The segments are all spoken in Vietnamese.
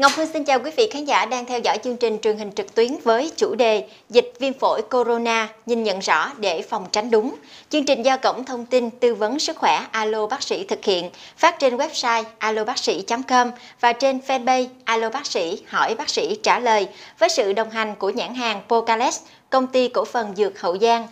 Ngọc Hương xin chào quý vị khán giả đang theo dõi chương trình truyền hình trực tuyến với chủ đề Dịch viêm phổi corona nhìn nhận rõ để phòng tránh đúng. Chương trình do Cổng Thông tin Tư vấn Sức khỏe Alo Bác sĩ thực hiện, phát trên website alobacsi com và trên fanpage Alo Bác sĩ hỏi bác sĩ trả lời với sự đồng hành của nhãn hàng Pocales, công ty cổ phần dược Hậu Giang.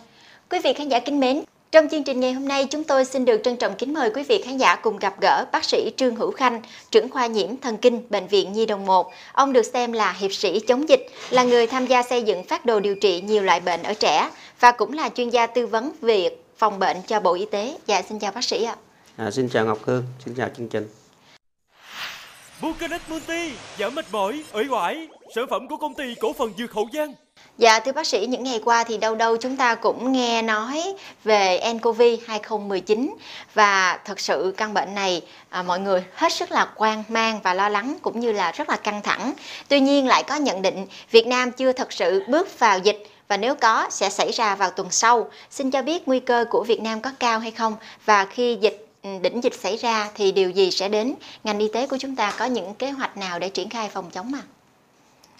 Quý vị khán giả kính mến, trong chương trình ngày hôm nay, chúng tôi xin được trân trọng kính mời quý vị khán giả cùng gặp gỡ bác sĩ Trương Hữu Khanh, trưởng khoa nhiễm thần kinh Bệnh viện Nhi đồng 1. Ông được xem là hiệp sĩ chống dịch, là người tham gia xây dựng phát đồ điều trị nhiều loại bệnh ở trẻ và cũng là chuyên gia tư vấn việc phòng bệnh cho Bộ Y tế. Dạ, xin chào bác sĩ ạ. À, xin chào Ngọc Hương, xin chào chương trình. Bucanex Multi giảm mệt mỏi, uể oải, sản phẩm của công ty cổ phần dược Hậu Giang Dạ thưa bác sĩ, những ngày qua thì đâu đâu chúng ta cũng nghe nói về nCoV 2019 và thật sự căn bệnh này à, mọi người hết sức là quan mang và lo lắng cũng như là rất là căng thẳng. Tuy nhiên lại có nhận định Việt Nam chưa thật sự bước vào dịch và nếu có sẽ xảy ra vào tuần sau. Xin cho biết nguy cơ của Việt Nam có cao hay không và khi dịch ừ, đỉnh dịch xảy ra thì điều gì sẽ đến? Ngành y tế của chúng ta có những kế hoạch nào để triển khai phòng chống mà?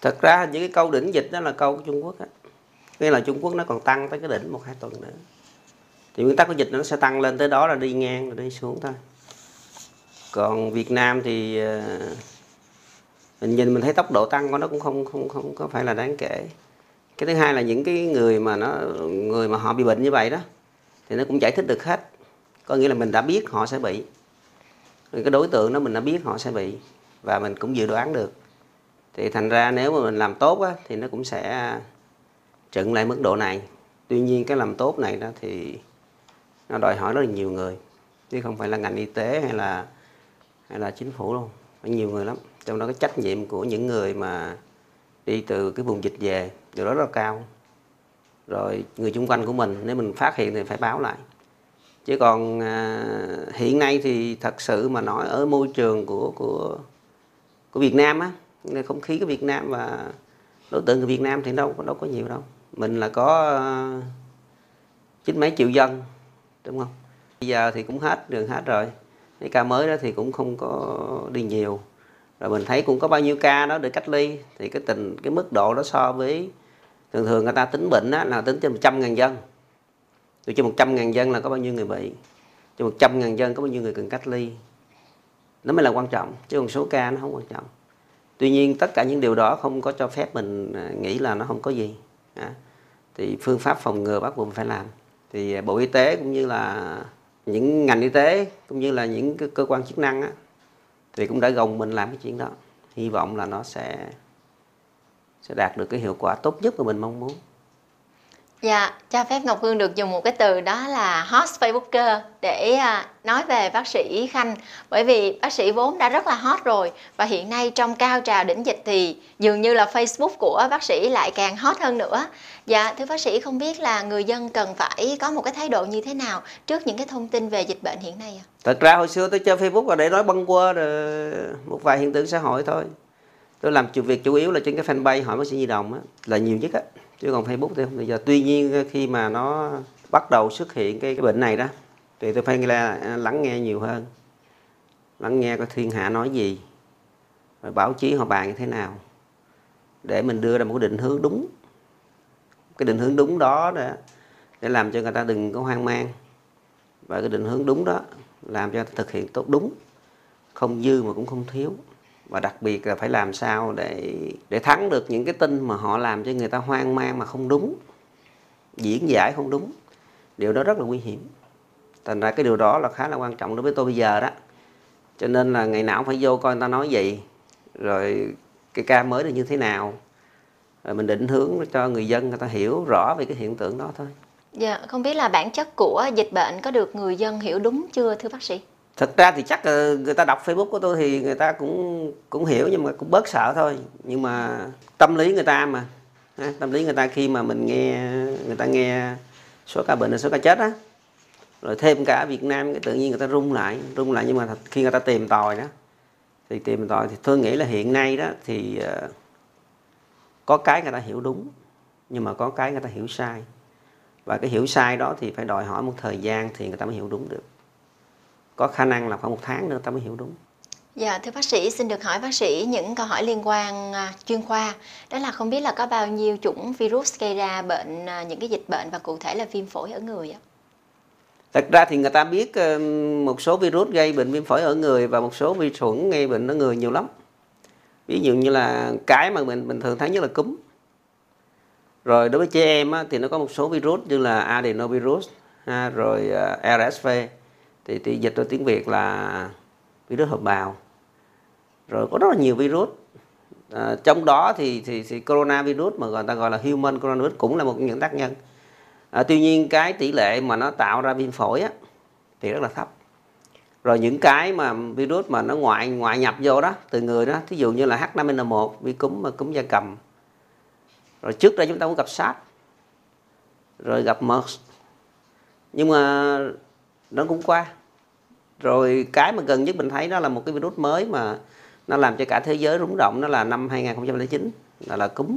Thật ra những cái câu đỉnh dịch đó là câu của Trung Quốc á. Nghĩa là Trung Quốc nó còn tăng tới cái đỉnh một hai tuần nữa. Thì nguyên tắc của dịch nó sẽ tăng lên tới đó là đi ngang rồi đi xuống thôi. Còn Việt Nam thì ờ, mình nhìn mình thấy tốc độ tăng của nó cũng không không không có phải là đáng kể. Cái thứ hai là những cái người mà nó, người mà họ bị bệnh như vậy đó, thì nó cũng giải thích được hết. Có nghĩa là mình đã biết họ sẽ bị. Cái đối tượng đó mình đã biết họ sẽ bị và mình cũng dự đoán được thì thành ra nếu mà mình làm tốt á, thì nó cũng sẽ trựng lại mức độ này. Tuy nhiên cái làm tốt này đó thì nó đòi hỏi rất là nhiều người chứ không phải là ngành y tế hay là hay là chính phủ luôn phải nhiều người lắm. Trong đó cái trách nhiệm của những người mà đi từ cái vùng dịch về điều đó rất là cao. Rồi người chung quanh của mình nếu mình phát hiện thì phải báo lại. Chứ còn à, hiện nay thì thật sự mà nói ở môi trường của của của Việt Nam á không khí của Việt Nam và đối tượng người Việt Nam thì đâu có đâu có nhiều đâu. Mình là có ờ, chín mấy triệu dân đúng không? Bây giờ thì cũng hết đường hết rồi. Cái ca mới đó thì cũng không có đi nhiều. Rồi mình thấy cũng có bao nhiêu ca đó được cách ly. Thì cái tình cái mức độ đó so với thường thường người ta tính bệnh đó, là tính trên 100 ngàn dân. Từ trên 100 ngàn dân là có bao nhiêu người bị? Trên 100 ngàn dân có bao nhiêu người cần cách ly? Nó mới là quan trọng chứ còn số ca nó không quan trọng tuy nhiên tất cả những điều đó không có cho phép mình à, nghĩ là nó không có gì. À, thì phương pháp phòng ngừa bắt buộc phải làm. Thì à, bộ y tế cũng như là những ngành y tế cũng như là những cơ quan chức năng á, thì cũng đã gồng mình làm cái chuyện đó. Hy vọng là nó sẽ sẽ đạt được cái hiệu quả tốt nhất mà mình mong muốn. Dạ, cho phép Ngọc Hương được dùng một cái từ đó là hot Facebooker để à, nói về bác sĩ Khanh bởi vì bác sĩ vốn đã rất là hot rồi và hiện nay trong cao trào đỉnh dịch thì dường như là Facebook của bác sĩ lại càng hot hơn nữa. Dạ, thưa bác sĩ không biết là người dân cần phải có một cái thái độ như thế nào trước những cái thông tin về dịch bệnh hiện nay ạ? Thật ra hồi xưa tôi chơi Facebook là để nói băng qua rồi một vài hiện tượng xã hội thôi. Tôi làm việc chủ yếu là trên cái fanpage hỏi bác sĩ Nhi Đồng á, là nhiều nhất á chứ còn Facebook thì không bây giờ. Tuy nhiên ờ, khi mà nó bắt đầu xuất hiện cái, cái bệnh này đó thì tôi phải là lắng nghe nhiều hơn. Lắng nghe coi thiên hạ nói gì rồi báo chí họ bàn như thế nào để mình đưa ra một cái định hướng đúng. Cái định hướng đúng đó để, để làm cho người ta đừng có hoang mang. Và cái định hướng đúng đó làm cho thực hiện tốt đúng không dư mà cũng không thiếu và đặc biệt là phải làm sao để để thắng được những cái tin mà họ làm cho người ta hoang mang mà không đúng, diễn giải không đúng. Điều đó rất là nguy hiểm. Thành ra cái điều đó là khá là quan trọng đối với tôi bây giờ đó. Cho nên là ngày nào cũng phải vô coi người ta nói gì, rồi cái ca mới là như thế nào. Rồi mình định hướng cho người dân người ta hiểu rõ về cái hiện tượng đó thôi. Dạ không biết là bản chất của dịch bệnh có được người dân hiểu đúng chưa, thưa bác sĩ? Thực ra thì chắc người ta đọc facebook của tôi thì người ta cũng cũng hiểu nhưng mà cũng bớt sợ thôi nhưng mà tâm lý người ta mà tâm lý người ta khi mà mình nghe người ta nghe số ca bệnh số ca chết á rồi thêm cả Việt Nam cái tự nhiên người ta rung lại rung lại nhưng mà khi người ta tìm tòi đó thì tìm tòi thì tôi nghĩ là hiện nay đó thì có cái người ta hiểu đúng nhưng mà có cái người ta hiểu sai và cái hiểu sai đó thì phải đòi hỏi một thời gian thì người ta mới hiểu đúng được có khả năng là khoảng một tháng nữa ta mới hiểu đúng Dạ, thưa bác sĩ, xin được hỏi bác sĩ những câu hỏi liên quan à, chuyên khoa. Đó là không biết là có bao nhiêu chủng virus gây ra bệnh à, những cái dịch bệnh và cụ thể là viêm phổi ở người ạ? Thật ra thì người ta biết ờ, một số virus gây bệnh viêm phổi ở người và một số vi khuẩn gây bệnh ở người nhiều lắm. Ví dụ như là cái mà mình bình thường thấy nhất là cúm. Rồi đối với trẻ em á, thì nó có một số virus như là adenovirus ha, rồi ờ, RSV thì, thì dịch ra tiếng Việt là virus hợp bào. Rồi có rất là nhiều virus. À, trong đó thì, thì thì coronavirus mà người ta gọi là human coronavirus cũng là một những tác nhân. À, tuy nhiên cái tỷ lệ mà nó tạo ra viêm phổi á, thì rất là thấp. Rồi những cái mà virus mà nó ngoại ngoại nhập vô đó từ người đó thí dụ như là H5N1 vi cúm mà cúm da cầm. Rồi trước đây chúng ta cũng gặp SARS rồi gặp MERS. Nhưng mà nó cũng qua rồi cái mà gần nhất mình thấy đó là một cái virus mới mà nó làm cho cả thế giới rúng động đó là năm 2009 là là cúm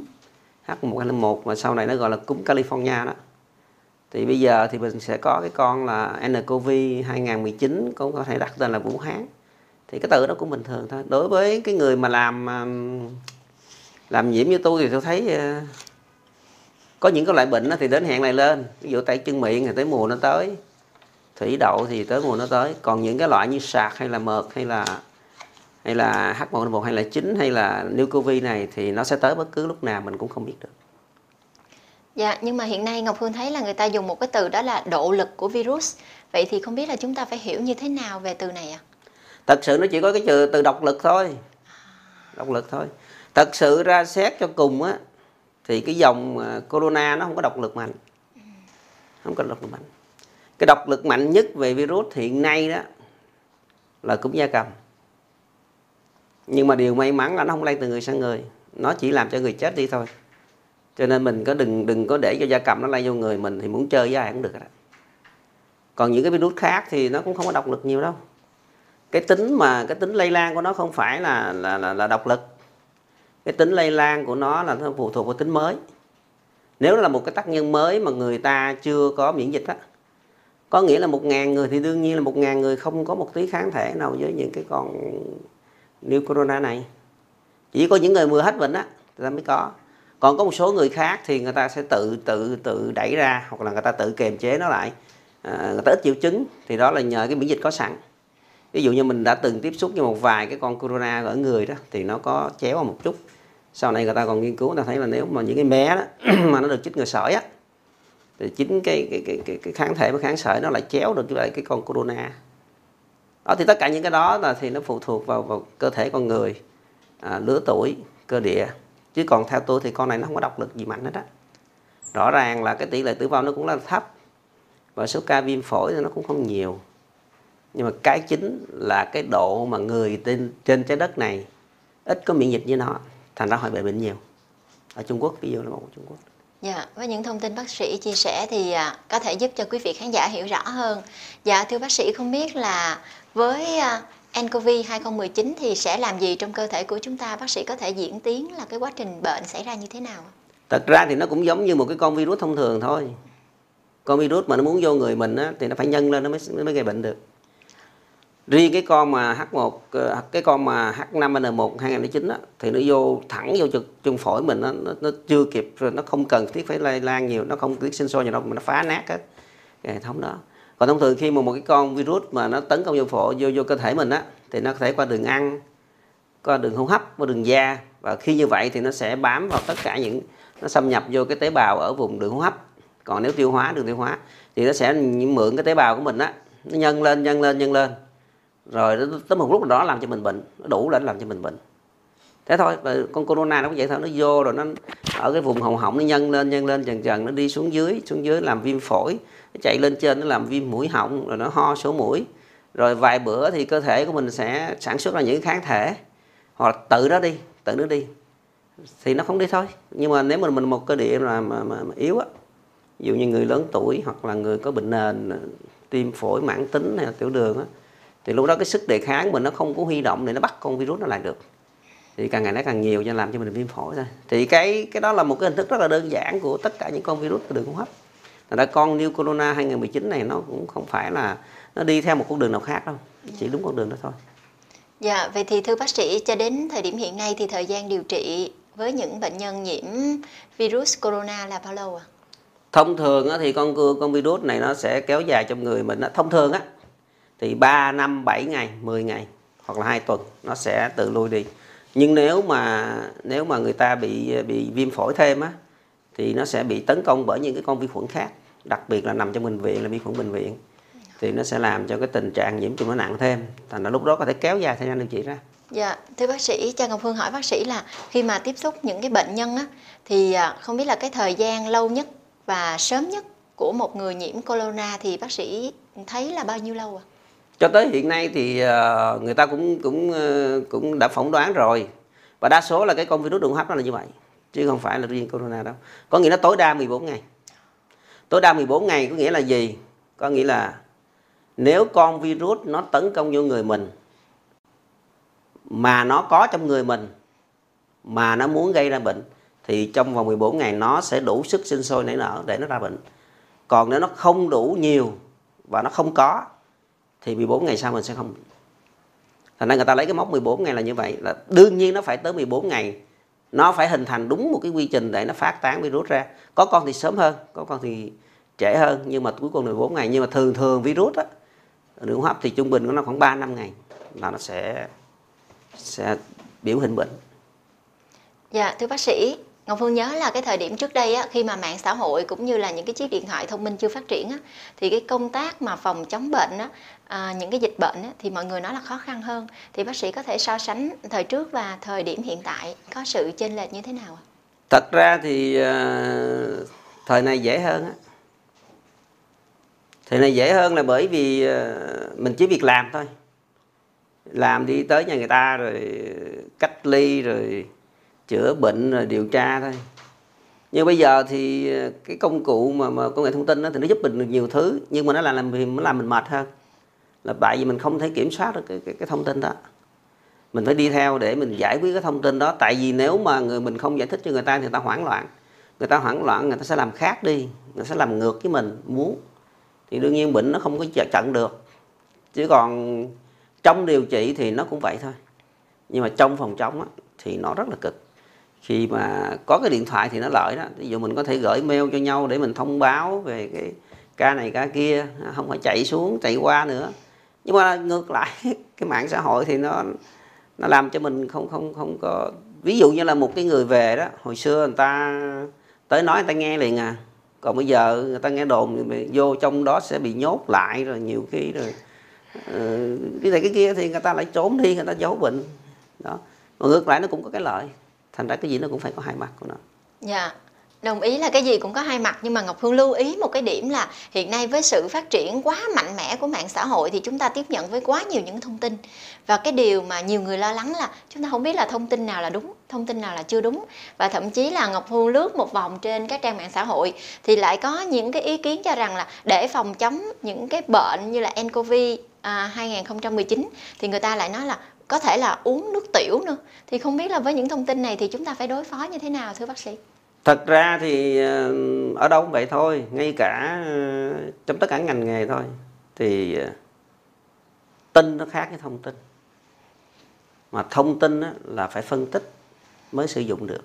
H1N1 mà sau này nó gọi là cúm California đó. Thì bây giờ thì mình sẽ có cái con là nCoV 2019 cũng có thể đặt tên là Vũ Hán. Thì cái từ đó cũng bình thường thôi. Đối với cái người mà làm làm nhiễm như tôi thì tôi thấy ờ, có những cái loại bệnh thì đến hẹn này lên. Ví dụ tay chân miệng thì tới mùa nó tới thủy đậu thì tới mùa nó tới còn những cái loại như sạc hay là mợt hay là hay là H1N1 hay là chín hay là nCoV này thì nó sẽ tới bất cứ lúc nào mình cũng không biết được Dạ, nhưng mà hiện nay Ngọc Hương thấy là người ta dùng một cái từ đó là độ lực của virus. Vậy thì không biết là chúng ta phải hiểu như thế nào về từ này ạ? À? Thật sự nó chỉ có cái từ, từ độc lực thôi. Độc lực thôi. Thật sự ra xét cho cùng á thì cái dòng à, corona nó không có độc lực mạnh. Không có độc lực mạnh. Cái độc lực mạnh nhất về virus hiện nay đó là cúm da cầm. Nhưng mà điều may mắn là nó không lây từ người sang người. Nó chỉ làm cho người chết đi thôi cho nên mình có đừng đừng có để cho da cầm nó lây vô người mình thì muốn chơi với ai cũng được đó. còn những cái virus khác thì nó cũng không có độc lực nhiều đâu cái tính mà cái tính lây lan của nó không phải là là là, là độc lực cái tính lây lan của nó là nó phụ thuộc vào tính mới nếu là một cái tác nhân mới mà người ta chưa có miễn dịch á có nghĩa là một ngàn người thì đương nhiên là một ngàn người không có một tí kháng thể nào với những cái con new corona này. Chỉ có những người vừa hết bệnh á người ta mới có. Còn có một số người khác thì người ta sẽ tự tự tự đẩy ra hoặc là người ta tự kiềm chế nó lại. À, người ta ít triệu chứng thì đó là nhờ cái miễn dịch có sẵn. Ví dụ như mình đã từng tiếp xúc với một vài cái con corona ở người đó thì nó có chéo một chút. Sau này người ta còn nghiên cứu người ta thấy là nếu mà những cái bé đó mà nó được chích ngừa sởi á thì chính cái cái, cái cái cái kháng thể và kháng sởi nó lại chéo được với cái con corona. Đó thì tất cả những cái đó là thì nó phụ thuộc vào vào cơ thể con người à, lứa tuổi cơ địa. Chứ còn theo tôi thì con này nó không có độc lực gì mạnh hết á. Rõ ràng là cái tỷ lệ tử vong nó cũng là thấp và số ca viêm phổi thì nó cũng không nhiều. Nhưng mà cái chính là cái độ mà người trên trên trái đất này ít có miễn dịch với nó thành ra họ bị bệnh nhiều. Ở Trung Quốc ví dụ là một Trung Quốc. Dạ, với những thông tin bác sĩ chia sẻ thì à, có thể giúp cho quý vị khán giả hiểu rõ hơn. Dạ, thưa bác sĩ không biết là với à, nCoV 2019 thì sẽ làm gì trong cơ thể của chúng ta? Bác sĩ có thể diễn tiến là cái quá trình bệnh xảy ra như thế nào? Thật ra thì nó cũng giống như một cái con virus thông thường thôi. Con virus mà nó muốn vô người mình á, thì nó phải nhân lên nó mới nó mới gây bệnh được. Riêng cái con mà H1 ờ, cái con mà H5N1 2009 đó thì nó vô thẳng vô trực trong phổi mình nó, nó, nó chưa kịp rồi nó không cần thiết phải lây lan nhiều, nó không tiết sinh sôi nhiều đâu mà nó phá nát hết cái hệ thống đó. Còn thông thường khi mà một cái con virus mà nó tấn công vô phổi vô vô cơ thể mình á thì nó có thể qua đường ăn qua đường hô hấp qua đường da. Và khi như vậy thì nó sẽ bám vào tất cả những nó xâm nhập vô cái tế bào ở vùng đường hô hấp. Còn nếu tiêu hóa đường tiêu hóa thì nó sẽ mượn cái tế bào của mình á nó nhân lên nhân lên nhân lên rồi tới một lúc đó làm cho mình bệnh nó đủ lên làm cho mình bệnh. Thế thôi con corona nó cũng vậy thôi nó vô rồi nó ở cái vùng hồng họng nó nhân lên nhân lên dần dần nó đi xuống dưới xuống dưới làm viêm phổi nó chạy lên trên nó làm viêm mũi họng rồi nó ho sổ mũi. Rồi vài bữa thì cơ thể của mình sẽ sản xuất ra những kháng thể hoặc tự nó đi tự nó đi. Thì nó không đi thôi. Nhưng mà nếu mình mình một cơ địa mà, mà, mà, mà yếu á ví dụ như người lớn tuổi hoặc là người có bệnh nền tim phổi mãn tính hay là tiểu đường á thì lúc đó cái sức đề kháng mình nó không có huy động để nó bắt con virus nó lại được. Thì càng ngày nó càng nhiều cho làm cho mình viêm phổi thôi. Thì cái cái đó là một cái hình thức rất là đơn giản của tất cả những con virus của đường hô hấp. Thật ra con New Corona 2019 này nó cũng không phải là nó đi theo một con đường nào khác đâu chỉ đúng con đường đó thôi. Dạ, vậy thì thưa bác sĩ, cho đến thời điểm hiện nay thì thời gian điều trị với những bệnh nhân nhiễm virus corona là bao lâu ạ? thông thường á, thì con con virus này nó sẽ kéo dài trong người mình thông thường á thì 3 năm 7 ngày 10 ngày hoặc là hai tuần nó sẽ tự lui đi. Nhưng nếu mà nếu mà người ta bị bị viêm phổi thêm á thì nó sẽ bị tấn công bởi những cái con vi khuẩn khác đặc biệt là nằm trong bệnh viện là vi khuẩn bệnh viện. Thì nó sẽ làm cho cái tình trạng nhiễm trùng nó nặng thêm. Thành ra lúc đó có thể kéo dài thời gian điều trị ra. Dạ, thưa bác sĩ, trang Ngọc Phương hỏi bác sĩ là khi mà tiếp xúc những cái bệnh nhân á, thì à, không biết là cái thời gian lâu nhất và sớm nhất của một người nhiễm corona thì bác sĩ thấy là bao nhiêu lâu ạ? Cho tới hiện nay thì ờ, người ta cũng cũng ờ, cũng đã phỏng đoán rồi. Và đa số là cái con virus đường hấp nó là như vậy, chứ không phải là riêng corona đâu. Có nghĩa là tối đa 14 ngày. Tối đa 14 ngày có nghĩa là gì? Có nghĩa là nếu con virus nó tấn công vô người mình, mà nó có trong người mình, mà nó muốn gây ra bệnh, thì trong vòng 14 ngày nó sẽ đủ sức sinh sôi nảy nở để nó ra bệnh. Còn nếu nó không đủ nhiều và nó không có thì 14 ngày sau mình sẽ không. Thành ra người ta lấy cái mốc 14 ngày là như vậy. Là đương nhiên nó phải tới 14 ngày. Nó phải hình thành đúng một cái quy trình để nó phát tán virus ra. Có con thì sớm hơn có con thì trễ hơn nhưng mà cuối cùng là 14 ngày. Nhưng mà thường thường virus á đường hấp thì trung bình của nó khoảng 3 năm ngày là nó sẽ sẽ biểu hiện bệnh. Dạ, thưa bác sĩ, Ngọc Phương nhớ là cái thời điểm trước đây á, khi mà mạng xã hội cũng như là những cái chiếc điện thoại thông minh chưa phát triển á, thì cái công tác mà phòng chống bệnh á, à, những cái dịch bệnh á, thì mọi người nói là khó khăn hơn. Thì bác sĩ có thể so sánh thời trước và thời điểm hiện tại có sự chênh lệch như thế nào ạ? thật ra thì uh, thời này dễ hơn á thời này dễ hơn là bởi vì uh, mình chỉ việc làm thôi làm đi tới nhà người ta rồi cách ly rồi chữa bệnh rồi điều tra thôi. Nhưng bây giờ thì ờ, cái công cụ mà, mà công nghệ thông tin đó, thì nó giúp mình được nhiều thứ nhưng mà nó làm làm nó làm mình mệt hơn. Là tại vì mình không thể kiểm soát được cái, cái, cái thông tin đó. Mình phải đi theo để mình giải quyết cái thông tin đó. Tại vì nếu mà người mình không giải thích cho người ta thì người ta hoảng loạn. Người ta hoảng loạn người ta sẽ làm khác đi. Người ta sẽ làm ngược với mình muốn. Thì đương nhiên bệnh nó không có chặn được. Chứ còn trong điều trị thì nó cũng vậy thôi. Nhưng mà trong phòng chống á, thì nó rất là cực khi mà có cái điện thoại thì nó lợi đó. Ví dụ mình có thể gửi mail cho nhau để mình thông báo về cái ca này ca kia à, không phải chạy xuống, chạy qua nữa. Nhưng mà ngược lại, cái mạng xã hội thì nó nó làm cho mình không không không có, ví dụ như là một cái người về đó, hồi xưa người ta tới nói người ta nghe liền à. Còn bây giờ người ta nghe đồn vô trong đó sẽ bị nhốt lại rồi nhiều khi rồi ờ, cái này cái kia thì người ta lại trốn đi, người ta giấu bệnh. Đó. Mà ngược lại nó cũng có cái lợi thành ra cái gì nó cũng phải có hai mặt của nó. Dạ, đồng ý là cái gì cũng có hai mặt nhưng mà Ngọc Phương lưu ý một cái điểm là hiện nay với sự phát triển quá mạnh mẽ của mạng xã hội thì chúng ta tiếp nhận với quá nhiều những thông tin. Và cái điều mà nhiều người lo lắng là chúng ta không biết là thông tin nào là đúng, thông tin nào là chưa đúng. Và thậm chí là Ngọc Phương lướt một vòng trên các trang mạng xã hội thì lại có những cái ý kiến cho rằng là để phòng chống những cái bệnh như là nCoV à, 2019 thì người ta lại nói là có thể là uống nước tiểu nữa. Thì không biết là với những thông tin này thì chúng ta phải đối phó như thế nào, thưa bác sĩ? Thật ra thì ờ, ở đâu cũng vậy thôi. Ngay cả ờ, trong tất cả ngành nghề thôi. Thì ờ, tin nó khác với thông tin. Mà thông tin là phải phân tích mới sử dụng được.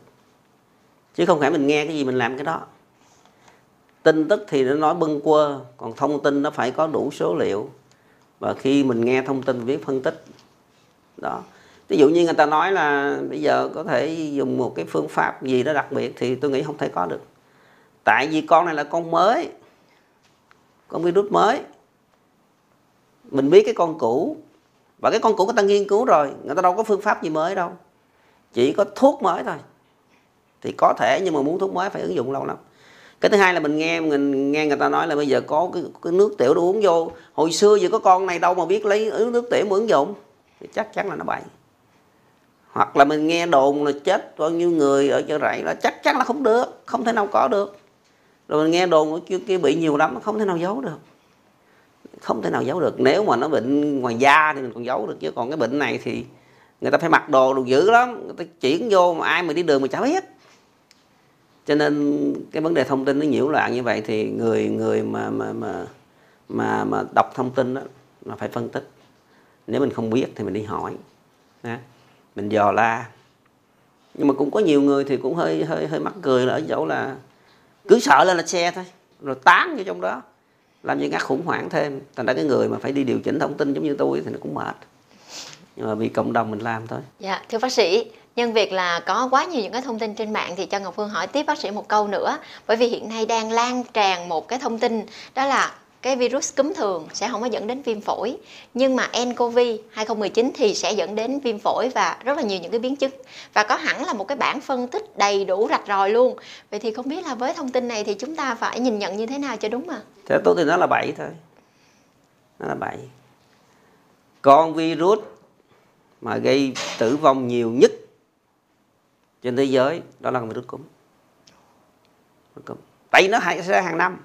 Chứ không phải mình nghe cái gì mình làm cái đó. Tin tức thì nó nói bâng quơ, còn thông tin nó phải có đủ số liệu. Và khi mình nghe thông tin viết phân tích đó. Ví dụ như người ta nói là bây giờ có thể dùng một cái phương pháp gì đó đặc biệt thì tôi nghĩ không thể có được. Tại vì con này là con mới con virus mới. Mình biết cái con cũ và cái con cũ người ta nghiên cứu rồi người ta đâu có phương pháp gì mới đâu. Chỉ có thuốc mới thôi. Thì có thể nhưng mà muốn thuốc mới phải ứng dụng lâu lắm. Cái thứ hai là mình nghe mình nghe người ta nói là bây giờ có cái, cái nước tiểu để uống vô. Hồi xưa giờ có con này đâu mà biết lấy nước tiểu mà ứng dụng thì chắc chắn là nó bậy hoặc là mình nghe đồn là chết bao nhiêu người ở chợ rẫy là chắc chắn là không được không thể nào có được. Rồi mình nghe đồn ở kia, kia bị nhiều lắm không thể nào giấu được. Không thể nào giấu được. Nếu mà nó bệnh ngoài da thì mình còn giấu được chứ còn cái bệnh này thì người ta phải mặc đồ đồ dữ lắm. Người ta chuyển vô mà ai mà đi đường mà chả biết. Cho nên cái vấn đề thông tin nó nhiễu loạn như vậy thì người người mà mà mà mà mà đọc thông tin đó là phải phân tích nếu mình không biết thì mình đi hỏi. À, mình dò la. Nhưng mà cũng có nhiều người thì cũng hơi hơi hơi mắc cười là ở chỗ là cứ sợ lên là xe thôi rồi tán vô trong đó. Làm như ngắt khủng hoảng thêm. Thành ra cái người mà phải đi điều chỉnh thông tin giống như tôi thì nó cũng mệt. Nhưng mà vì cộng đồng mình làm thôi. Dạ, thưa bác sĩ, nhân việc là có quá nhiều những cái thông tin trên mạng thì cho Ngọc Phương hỏi tiếp bác sĩ một câu nữa. Bởi vì hiện nay đang lan tràn một cái thông tin đó là cái virus cúm thường sẽ không có dẫn đến viêm phổi, nhưng mà nCoV 2019 thì sẽ dẫn đến viêm phổi và rất là nhiều những cái biến chứng. Và có hẳn là một cái bản phân tích đầy đủ rạch ròi luôn. Vậy thì không biết là với thông tin này thì chúng ta phải nhìn nhận như thế nào cho đúng à thế tôi thì nó là bảy thôi. Nó là bảy. Con virus mà gây tử vong nhiều nhất trên thế giới, đó là con virus cúm. Virus cúm. tại vì nó xảy ra hàng năm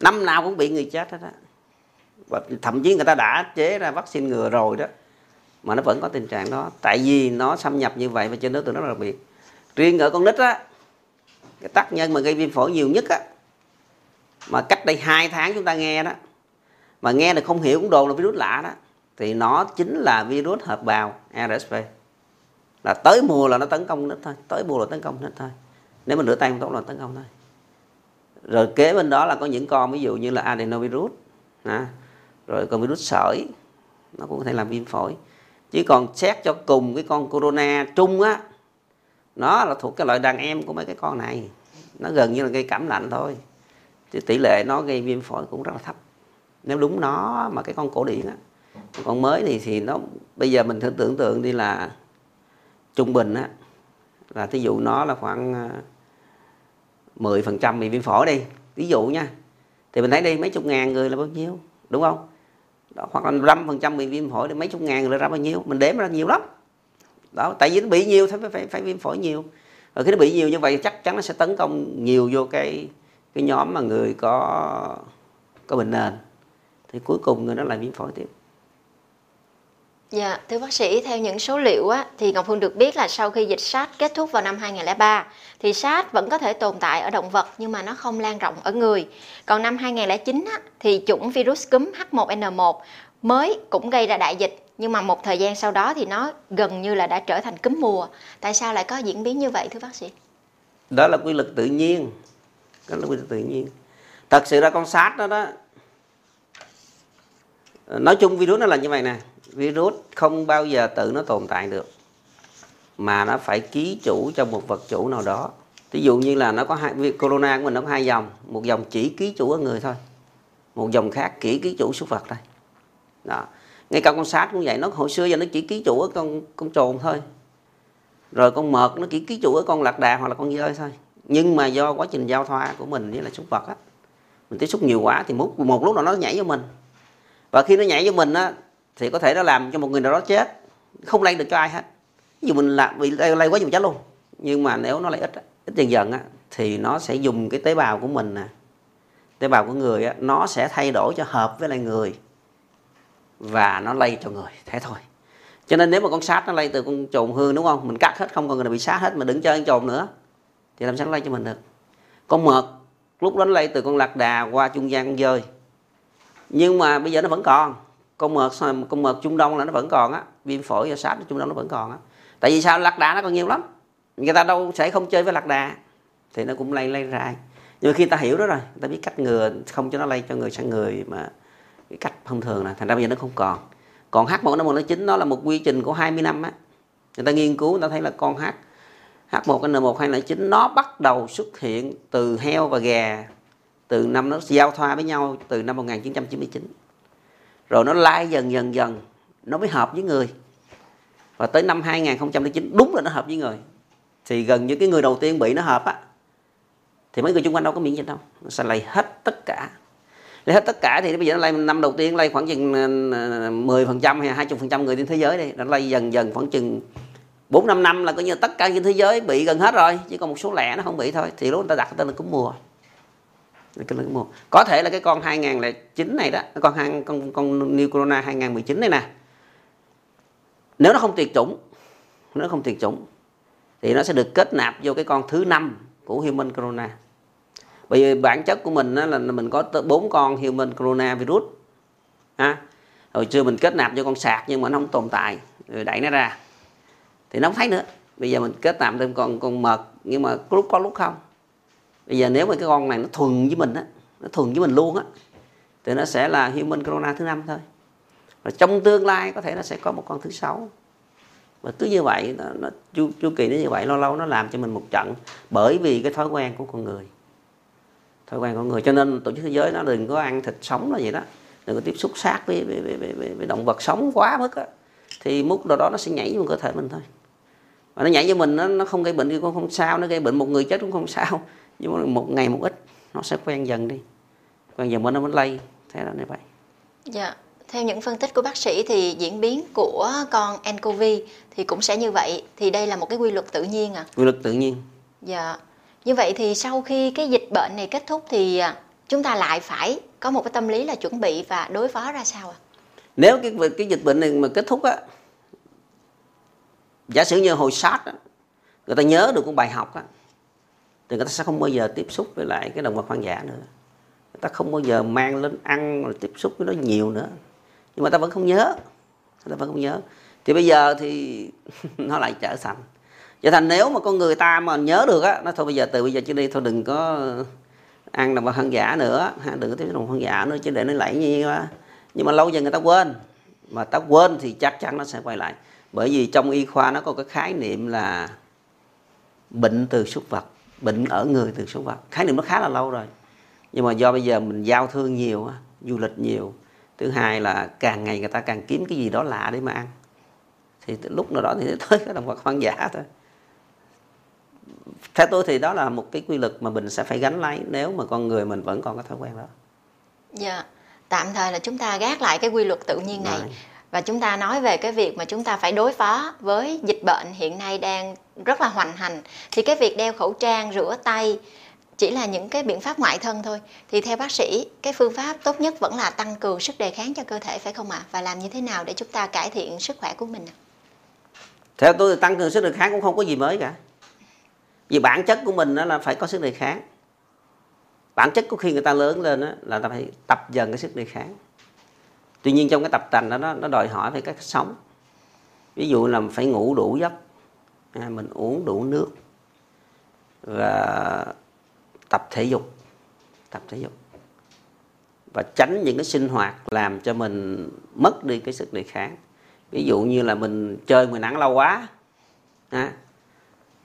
năm nào cũng bị người chết hết đó và thậm chí người ta đã chế ra vaccine ngừa rồi đó. Mà nó vẫn có tình trạng đó. Tại vì nó xâm nhập như vậy và trên đối tượng rất là đặc biệt riêng ở con nít á, cái tác nhân mà gây viêm phổi nhiều nhất á, mà cách đây 2 tháng chúng ta nghe đó, mà nghe là không hiểu cũng đồn là virus lạ đó, thì nó chính là virus hợp bào RSV là tới mùa là nó tấn công nít thôi, tới mùa là tấn công nít thôi. Nếu mà rửa tay không tốt là tấn công thôi rồi kế bên đó là có những con ví dụ như là adenovirus à, rồi còn virus sởi nó cũng có thể làm viêm phổi. Chứ còn xét cho cùng cái con corona trung á nó là thuộc cái loại đàn em của mấy cái con này. Nó gần như là gây cảm lạnh thôi. Thì tỷ lệ nó gây viêm phổi cũng rất là thấp. Nếu đúng nó mà cái con cổ điển á con mới thì thì nó bây giờ mình thử tưởng tượng đi là trung bình á là thí dụ nó là khoảng à, 10% bị viêm phổi đi. Ví dụ nha thì mình thấy đi mấy chục ngàn người là bao nhiêu đúng không? Đó, hoặc là năm phần trăm bị viêm phổi thì mấy chục ngàn người là ra bao nhiêu? Mình đếm ra nhiều lắm. Đó tại vì nó bị nhiều thì phải phải, phải viêm phổi nhiều. Rồi khi nó bị nhiều như vậy chắc chắn nó sẽ tấn công nhiều vô cái cái nhóm mà người có có bệnh nền. Thì cuối cùng người đó lại viêm phổi tiếp. Dạ, thưa bác sĩ, theo những số liệu á, thì Ngọc Phương được biết là sau khi dịch SARS kết thúc vào năm 2003 thì SARS vẫn có thể tồn tại ở động vật nhưng mà nó không lan rộng ở người. Còn năm 2009 á, thì chủng virus cúm H1N1 mới cũng gây ra đại dịch nhưng mà một thời gian sau đó thì nó gần như là đã trở thành cúm mùa. Tại sao lại có diễn biến như vậy thưa bác sĩ? đó là quy luật tự nhiên đó là quy luật tự nhiên thật sự ra con sars đó đó nói chung virus nó là như vậy nè virus không bao giờ tự nó tồn tại được mà nó phải ký chủ cho một vật chủ nào đó. Ví dụ như là nó có hai vi- corona của mình nó có hai dòng một dòng chỉ ký chủ ở người thôi một dòng khác chỉ ký chủ súc vật thôi. Đó. Ngay cả con sát cũng vậy nó hồi xưa giờ nó chỉ ký chủ ở con con trồn thôi. Rồi con mật nó chỉ ký chủ ở con lạc đà hoặc là con dơi thôi. Nhưng mà do quá trình giao thoa của mình với lại súc vật á mình tiếp xúc nhiều quá thì một, một lúc nào nó nhảy vô mình. Và khi nó nhảy vô mình á thì có thể nó làm cho một người nào đó chết. Không lây được cho ai hết. Ví dụ mình là bị lây, lây quá nhiều chết luôn. Nhưng mà nếu nó lại ít ít dần dần á thì nó sẽ dùng cái tế bào của mình nè. Tế bào của người á nó sẽ thay đổi cho hợp với lại người. Và nó lây cho người. Thế thôi. Cho nên nếu mà con sát nó lây từ con trồn hương đúng không? Mình cắt hết không còn người nào bị sát hết mà đứng chơi con trồn nữa. Thì làm sao nó lây cho mình được? Con mực lúc đó nó lây từ con lạc đà qua trung gian con dơi. Nhưng mà bây giờ nó vẫn còn con mượt, con mượt trung đông là nó vẫn còn á viêm phổi do sars trung đông nó vẫn còn á. Tại vì sao? Lạc đà nó còn nhiều lắm. Người ta đâu sẽ không chơi với lạc đà thì nó cũng lây lây ra. Nhưng mà khi ta hiểu đó rồi ta biết cách ngừa không cho nó lây cho người sang người mà cái cách thông thường là thành ra bây giờ nó không còn. Còn H1N1 nó là một quy trình của 20 năm á. Người ta nghiên cứu người ta thấy là con H H1N1 209 nó bắt đầu xuất hiện từ heo và gà từ năm nó giao thoa với nhau từ năm 1999 rồi nó lai dần dần dần. Nó mới hợp với người. Và tới năm 2009 đúng là nó hợp với người. Thì gần như cái người đầu tiên bị nó hợp á, thì mấy người chung quanh đâu có miễn dịch đâu. Nó sẽ lây hết tất cả. Lây hết tất cả thì bây giờ nó lây năm đầu tiên lây khoảng chừng ờ, 10% hay 20% người trên thế giới đi. Nó lây dần dần khoảng chừng 4 5 năm là coi như tất cả trên thế giới bị gần hết rồi. Chỉ còn một số lẻ nó không bị thôi. Thì lúc người ta đặt tên là cúm mùa cái cúm một. Có thể là cái con 2009 này đó, con hai, con con New Corona 2019 này nè. Nếu nó không tuyệt chủng, nếu nó không tuyệt chủng, thì nó sẽ được kết nạp vô cái con thứ năm của human corona. Bởi vì bản chất của mình là mình có tới bốn con human corona virus. Ha? Hồi xưa mình kết nạp cho con sạc nhưng mà nó không tồn tại, rồi đẩy nó ra. Thì nó không thấy nữa. Bây giờ mình kết nạp thêm con con mật, nhưng mà có lúc có lúc không bây giờ nếu mà cái con này nó thuần với mình á nó thuần với mình luôn á thì nó sẽ là human corona thứ năm thôi. Và trong tương lai có thể nó sẽ có một con thứ sáu. Và cứ như vậy nó, nó chu, chu kỳ nó như vậy lâu lâu nó làm cho mình một trận bởi vì cái thói quen của con người. Thói quen của người. Cho nên tổ chức thế giới nó đừng có ăn thịt sống là vậy đó. Đừng có tiếp xúc sát với, với, với, với, với động vật sống quá mức á thì mức độ đó nó sẽ nhảy vào cơ thể mình thôi. Và nó nhảy cho mình nó, nó không gây bệnh thì cũng không sao nó gây bệnh một người chết cũng không sao nhưng mà một ngày một ít nó sẽ quen dần đi quen dần mà nó mới lây thế là như vậy Dạ, theo những phân tích của bác sĩ thì diễn biến của con nCoV thì cũng sẽ như vậy. Thì đây là một cái quy luật tự nhiên à. quy luật tự nhiên Dạ. Như vậy thì sau khi cái dịch bệnh này kết thúc thì à, chúng ta lại phải có một cái tâm lý là chuẩn bị và đối phó ra sao ạ? nếu cái cái dịch bệnh này mà kết thúc á giả sử như hồi sát á, người ta nhớ được một bài học á thì người ta sẽ không bao giờ tiếp xúc với lại cái động vật hoang dã nữa. Người ta không bao giờ mang lên ăn rồi tiếp xúc với nó nhiều nữa. Nhưng mà ta vẫn không nhớ. Ta vẫn không nhớ. Thì bây giờ thì nó lại trở thành. Trở thành nếu mà con người ta mà nhớ được á nó thôi bây giờ từ bây giờ chứ đi thôi đừng có ăn động vật hoang dã nữa ha, đừng có tiếp xúc động vật hoang dã nữa chứ để nó lẫy như quá. Nhưng mà lâu dần người ta quên. Mà ta quên thì chắc chắn nó sẽ quay lại. Bởi vì trong y khoa nó có cái khái niệm là bệnh từ súc vật bệnh ở người từ súc vật khái niệm nó khá là lâu rồi. Nhưng mà do bây giờ mình giao thương nhiều á, du lịch nhiều thứ hai là càng ngày người ta càng kiếm cái gì đó lạ để mà ăn. Thì lúc nào đó thì tới cái động vật hoang dã thôi. Theo tôi thì đó là một cái quy luật mà mình sẽ phải gánh lấy nếu mà con người mình vẫn còn có thói quen đó. Dạ. Tạm thời là chúng ta gác lại cái quy luật tự nhiên này. Rồi và chúng ta nói về cái việc mà chúng ta phải đối phó với dịch bệnh hiện nay đang rất là hoành hành. Thì cái việc đeo khẩu trang, rửa tay chỉ là những cái biện pháp ngoại thân thôi. Thì theo bác sĩ cái phương pháp tốt nhất vẫn là tăng cường sức đề kháng cho cơ thể phải không ạ? Và làm như thế nào để chúng ta cải thiện sức khỏe của mình theo tôi thì tăng cường sức đề kháng cũng không có gì mới cả. Vì bản chất của mình đó là phải có sức đề kháng. Bản chất của khi người ta lớn lên đó, là ta phải tập dần cái sức đề kháng tuy nhiên trong cái tập tành đó nó, nó đòi hỏi về cách sống. Ví dụ là phải ngủ đủ giấc à, mình uống đủ nước và tập thể dục tập thể dục. Và tránh những cái sinh hoạt làm cho mình mất đi cái sức đề kháng. Ví dụ như là mình chơi ngoài nắng lâu quá à,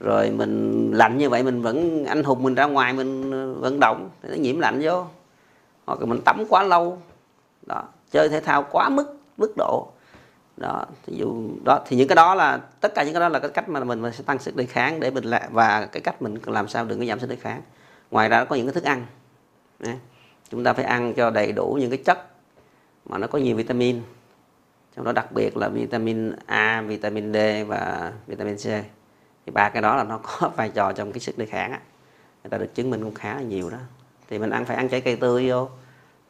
rồi mình lạnh như vậy mình vẫn anh hùng mình ra ngoài mình ờ, vận động thì nó nhiễm lạnh vô. Hoặc là mình tắm quá lâu đó chơi thể thao quá mức mức độ. Đó ví dụ đó thì những cái đó là tất cả những cái đó là cái cách mà mình, mình sẽ tăng sức đề kháng để mình lại và cái cách mình làm sao đừng có giảm sức đề kháng. Ngoài ra có những cái thức ăn. Đấy. chúng ta phải ăn cho đầy đủ những cái chất mà nó có nhiều vitamin. Trong đó đặc biệt là vitamin A, vitamin D và vitamin C. Thì ba cái đó là nó có vai trò trong cái sức đề kháng á. Người ta được chứng minh cũng khá là nhiều đó. Thì mình ăn phải ăn trái cây tươi vô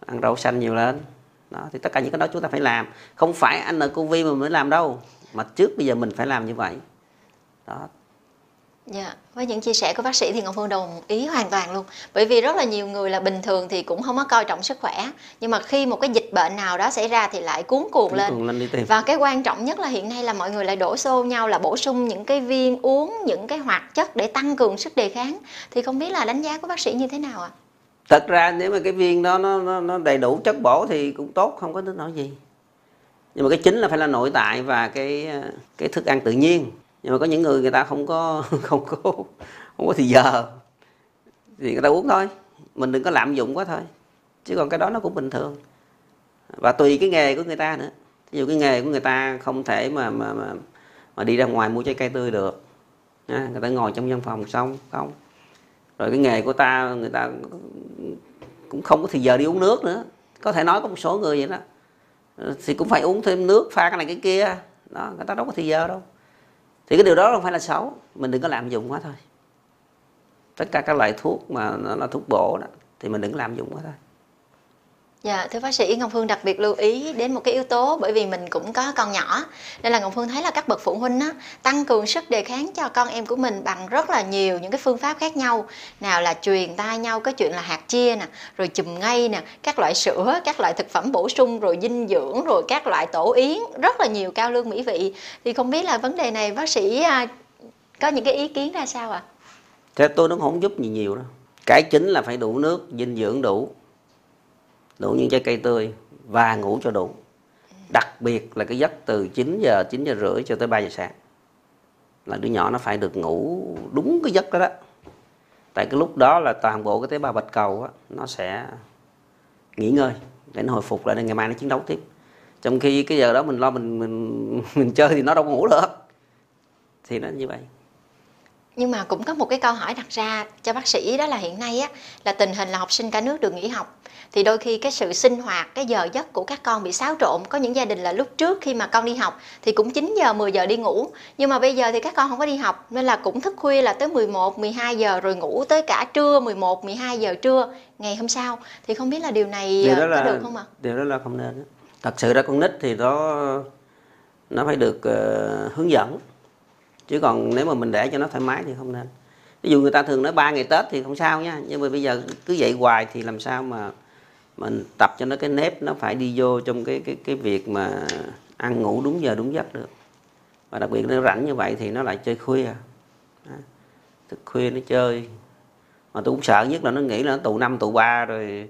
ăn rau xanh nhiều lên đó thì tất cả những cái đó chúng ta phải làm không phải ăn ở covid mà mới làm đâu mà trước bây giờ mình phải làm như vậy đó Dạ, với những chia sẻ của bác sĩ thì Ngọc Phương đồng ý hoàn toàn luôn. Bởi vì rất là nhiều người là bình thường thì cũng không có coi trọng sức khỏe, nhưng mà khi một cái dịch bệnh nào đó xảy ra thì lại cuốn cuồng lên. Cuồng lên đi tìm Và cái quan trọng nhất là hiện nay là mọi người lại đổ xô nhau là bổ sung những cái viên uống những cái hoạt chất để tăng cường sức đề kháng. Thì không biết là đánh giá của bác sĩ như thế nào ạ? Thật ra nếu mà cái viên đó nó, nó, nó đầy đủ chất bổ thì cũng tốt không có tính nổi gì. Nhưng mà cái chính là phải là nội tại và cái cái thức ăn tự nhiên. Nhưng mà có những người người ta không có không có không có thì giờ. Thì người ta uống thôi. Mình đừng có lạm dụng quá thôi. Chứ còn cái đó nó cũng bình thường. Và tùy cái nghề của người ta nữa. Ví dụ cái nghề của người ta không thể mà mà mà, mà đi ra ngoài mua trái cây tươi được. À, người ta ngồi trong văn phòng xong không rồi cái nghề của ta, người ta cũng không có thì giờ đi uống nước nữa. Có thể nói có một số người vậy đó. Thì cũng phải uống thêm nước, pha cái này cái kia. Đó, người ta đâu có thì giờ đâu. Thì cái điều đó không phải là xấu. Mình đừng có lạm dụng quá thôi. Tất cả các loại thuốc mà nó là thuốc bổ đó, thì mình đừng có làm dụng quá thôi. Dạ, thưa bác sĩ Ngọc Phương đặc biệt lưu ý đến một cái yếu tố bởi vì mình cũng có con nhỏ nên là Ngọc Phương thấy là các bậc phụ huynh á, tăng cường sức đề kháng cho con em của mình bằng rất là nhiều những cái phương pháp khác nhau nào là truyền tai nhau cái chuyện là hạt chia nè rồi chùm ngay nè các loại sữa các loại thực phẩm bổ sung rồi dinh dưỡng rồi các loại tổ yến rất là nhiều cao lương mỹ vị thì không biết là vấn đề này bác sĩ à, có những cái ý kiến ra sao ạ? À? Theo tôi nó không giúp gì nhiều đâu cái chính là phải đủ nước dinh dưỡng đủ đủ những trái cây tươi và ngủ cho đủ. Đặc biệt là cái giấc từ 9 giờ 9 giờ rưỡi cho tới 3 giờ sáng. Là đứa nhỏ nó phải được ngủ đúng cái giấc đó đó. Tại cái lúc đó là toàn bộ cái tế bào bạch cầu á, nó sẽ nghỉ ngơi để nó hồi phục lại để ngày mai nó chiến đấu tiếp. Trong khi cái giờ đó mình lo mình mình mình chơi thì nó đâu có ngủ được. Thì nó như vậy nhưng mà cũng có một cái câu hỏi đặt ra cho bác sĩ đó là hiện nay á là tình hình là học sinh cả nước được nghỉ học thì đôi khi cái sự sinh hoạt cái giờ giấc của các con bị xáo trộn có những gia đình là lúc trước khi mà con đi học thì cũng 9 giờ 10 giờ đi ngủ nhưng mà bây giờ thì các con không có đi học nên là cũng thức khuya là tới 11 12 giờ rồi ngủ tới cả trưa 11 12 giờ trưa ngày hôm sau thì không biết là điều này điều đó có là, được không ạ? À? Điều đó là không nên. Thật sự ra con nít thì nó nó phải được uh, hướng dẫn chứ còn nếu mà mình để cho nó thoải mái thì không nên. Ví dụ người ta thường nói ba ngày tết thì không sao nha, nhưng mà bây giờ cứ dậy hoài thì làm sao mà mình tập cho nó cái nếp nó phải đi vô trong cái cái cái việc mà ăn ngủ đúng giờ đúng giấc được. Và đặc biệt nó rảnh như vậy thì nó lại chơi khuya. Thức khuya nó chơi. Mà tôi cũng sợ nhất là nó nghĩ là nó tụ năm tụ ba rồi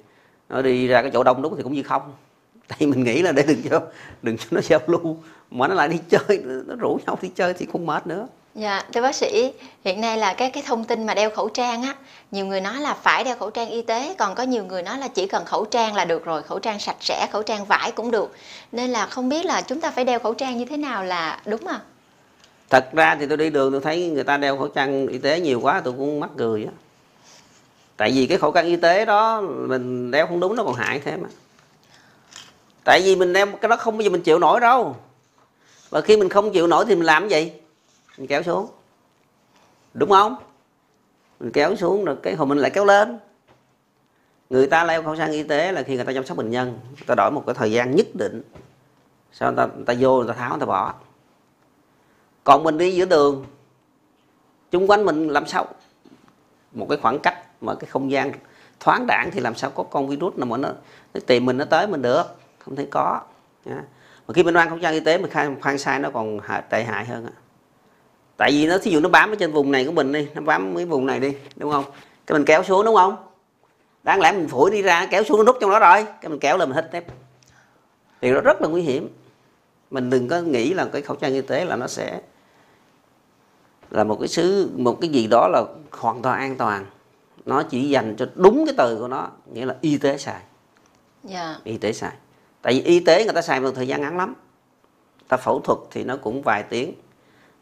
nó đi ra cái chỗ đông đúc thì cũng như không. Tại mình nghĩ là để đừng cho đừng cho nó giao lưu mà nó lại đi chơi nó rủ nhau đi chơi thì không mệt nữa Dạ, thưa bác sĩ, hiện nay là cái cái thông tin mà đeo khẩu trang á, nhiều người nói là phải đeo khẩu trang y tế, còn có nhiều người nói là chỉ cần khẩu trang là được rồi, khẩu trang sạch sẽ, khẩu trang vải cũng được. Nên là không biết là chúng ta phải đeo khẩu trang như thế nào là đúng à? Thật ra thì tôi đi đường tôi thấy người ta đeo khẩu trang y tế nhiều quá tôi cũng mắc cười á. Tại vì cái khẩu trang y tế đó mình đeo không đúng nó còn hại thêm á. Tại vì mình đeo cái đó không bao giờ mình chịu nổi đâu. Và khi mình không chịu nổi thì mình làm gì? mình kéo xuống. Đúng không? Mình kéo xuống rồi cái hồi mình lại kéo lên. Người ta leo khẩu trang y tế là khi người ta chăm sóc bệnh nhân người ta đổi một cái thời gian nhất định. Sau người ta, người ta vô người ta tháo người ta bỏ. Còn mình đi giữa đường chung quanh mình làm sao? Một cái khoảng cách mà cái không gian thoáng đẳng thì làm sao có con virus nào mà nó, nó tìm mình nó tới mình được? Không thể có mà khi mình mang khẩu trang y tế mình khai khoan sai nó còn tệ hại hơn á. Tại vì nó thí dụ nó bám ở trên vùng này của mình đi nó bám cái vùng này đi đúng không? Cái mình kéo xuống đúng không? Đáng lẽ mình phủi đi ra kéo xuống nó nút trong đó rồi cái mình kéo lên mình hít tiếp. Thì nó rất là nguy hiểm. Mình đừng có nghĩ là cái khẩu trang y tế là nó sẽ là một cái thứ một cái gì đó là hoàn toàn an toàn. Nó chỉ dành cho đúng cái từ của nó nghĩa là y tế xài yeah. Dạ. y tế xài tại vì y tế người ta xài một thời gian ngắn lắm. Ta phẫu thuật thì nó cũng vài tiếng.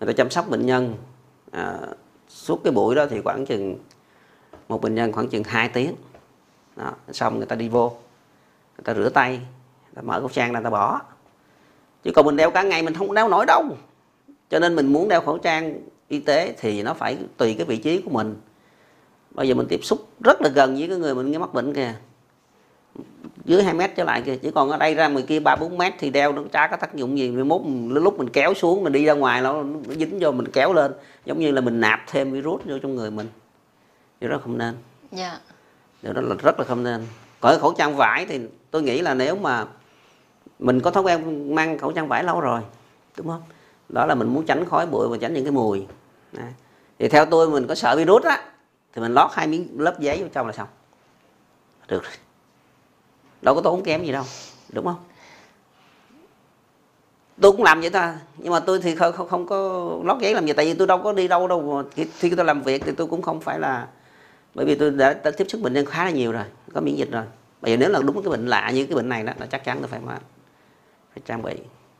Người ta chăm sóc bệnh nhân à, suốt cái buổi đó thì khoảng chừng một bệnh nhân khoảng chừng 2 tiếng. Đó, xong người ta đi vô người ta rửa tay người ta mở khẩu trang ra người ta bỏ. Chứ còn mình đeo cả ngày mình không đeo nổi đâu. Cho nên mình muốn đeo khẩu trang y tế thì nó phải tùy cái vị trí của mình. Bây giờ mình tiếp xúc rất là gần với cái người mình mắc bệnh kìa dưới 2 mét trở lại kìa. Chỉ còn ở đây ra ngoài kia ba bốn mét thì đeo nó chả có tác dụng gì. Mai mốt lúc mình kéo xuống mình đi ra ngoài nó, nó dính vô mình kéo lên. Giống như là mình nạp thêm virus vô trong người mình. Điều đó không nên. Dạ. điều đó là rất là không nên. Còn khẩu trang vải thì tôi nghĩ là nếu mà mình có thói quen mang khẩu trang vải lâu rồi đúng không? Đó là mình muốn tránh khói bụi và tránh những cái mùi. Đấy. thì theo tôi mình có sợ virus á thì mình lót hai miếng lớp giấy vào trong là xong. Được rồi đâu có tốn kém gì đâu đúng không? Tôi cũng làm vậy ta nhưng mà tôi thì không, không, không có lót giấy làm gì tại vì tôi đâu có đi đâu đâu. Khi tôi làm việc thì tôi cũng không phải là bởi vì tôi đã, đã tiếp xúc bệnh nhân khá là nhiều rồi có miễn dịch rồi. Bây giờ nếu là đúng cái bệnh lạ như cái bệnh này đó là chắc chắn tôi phải mà phải trang bị.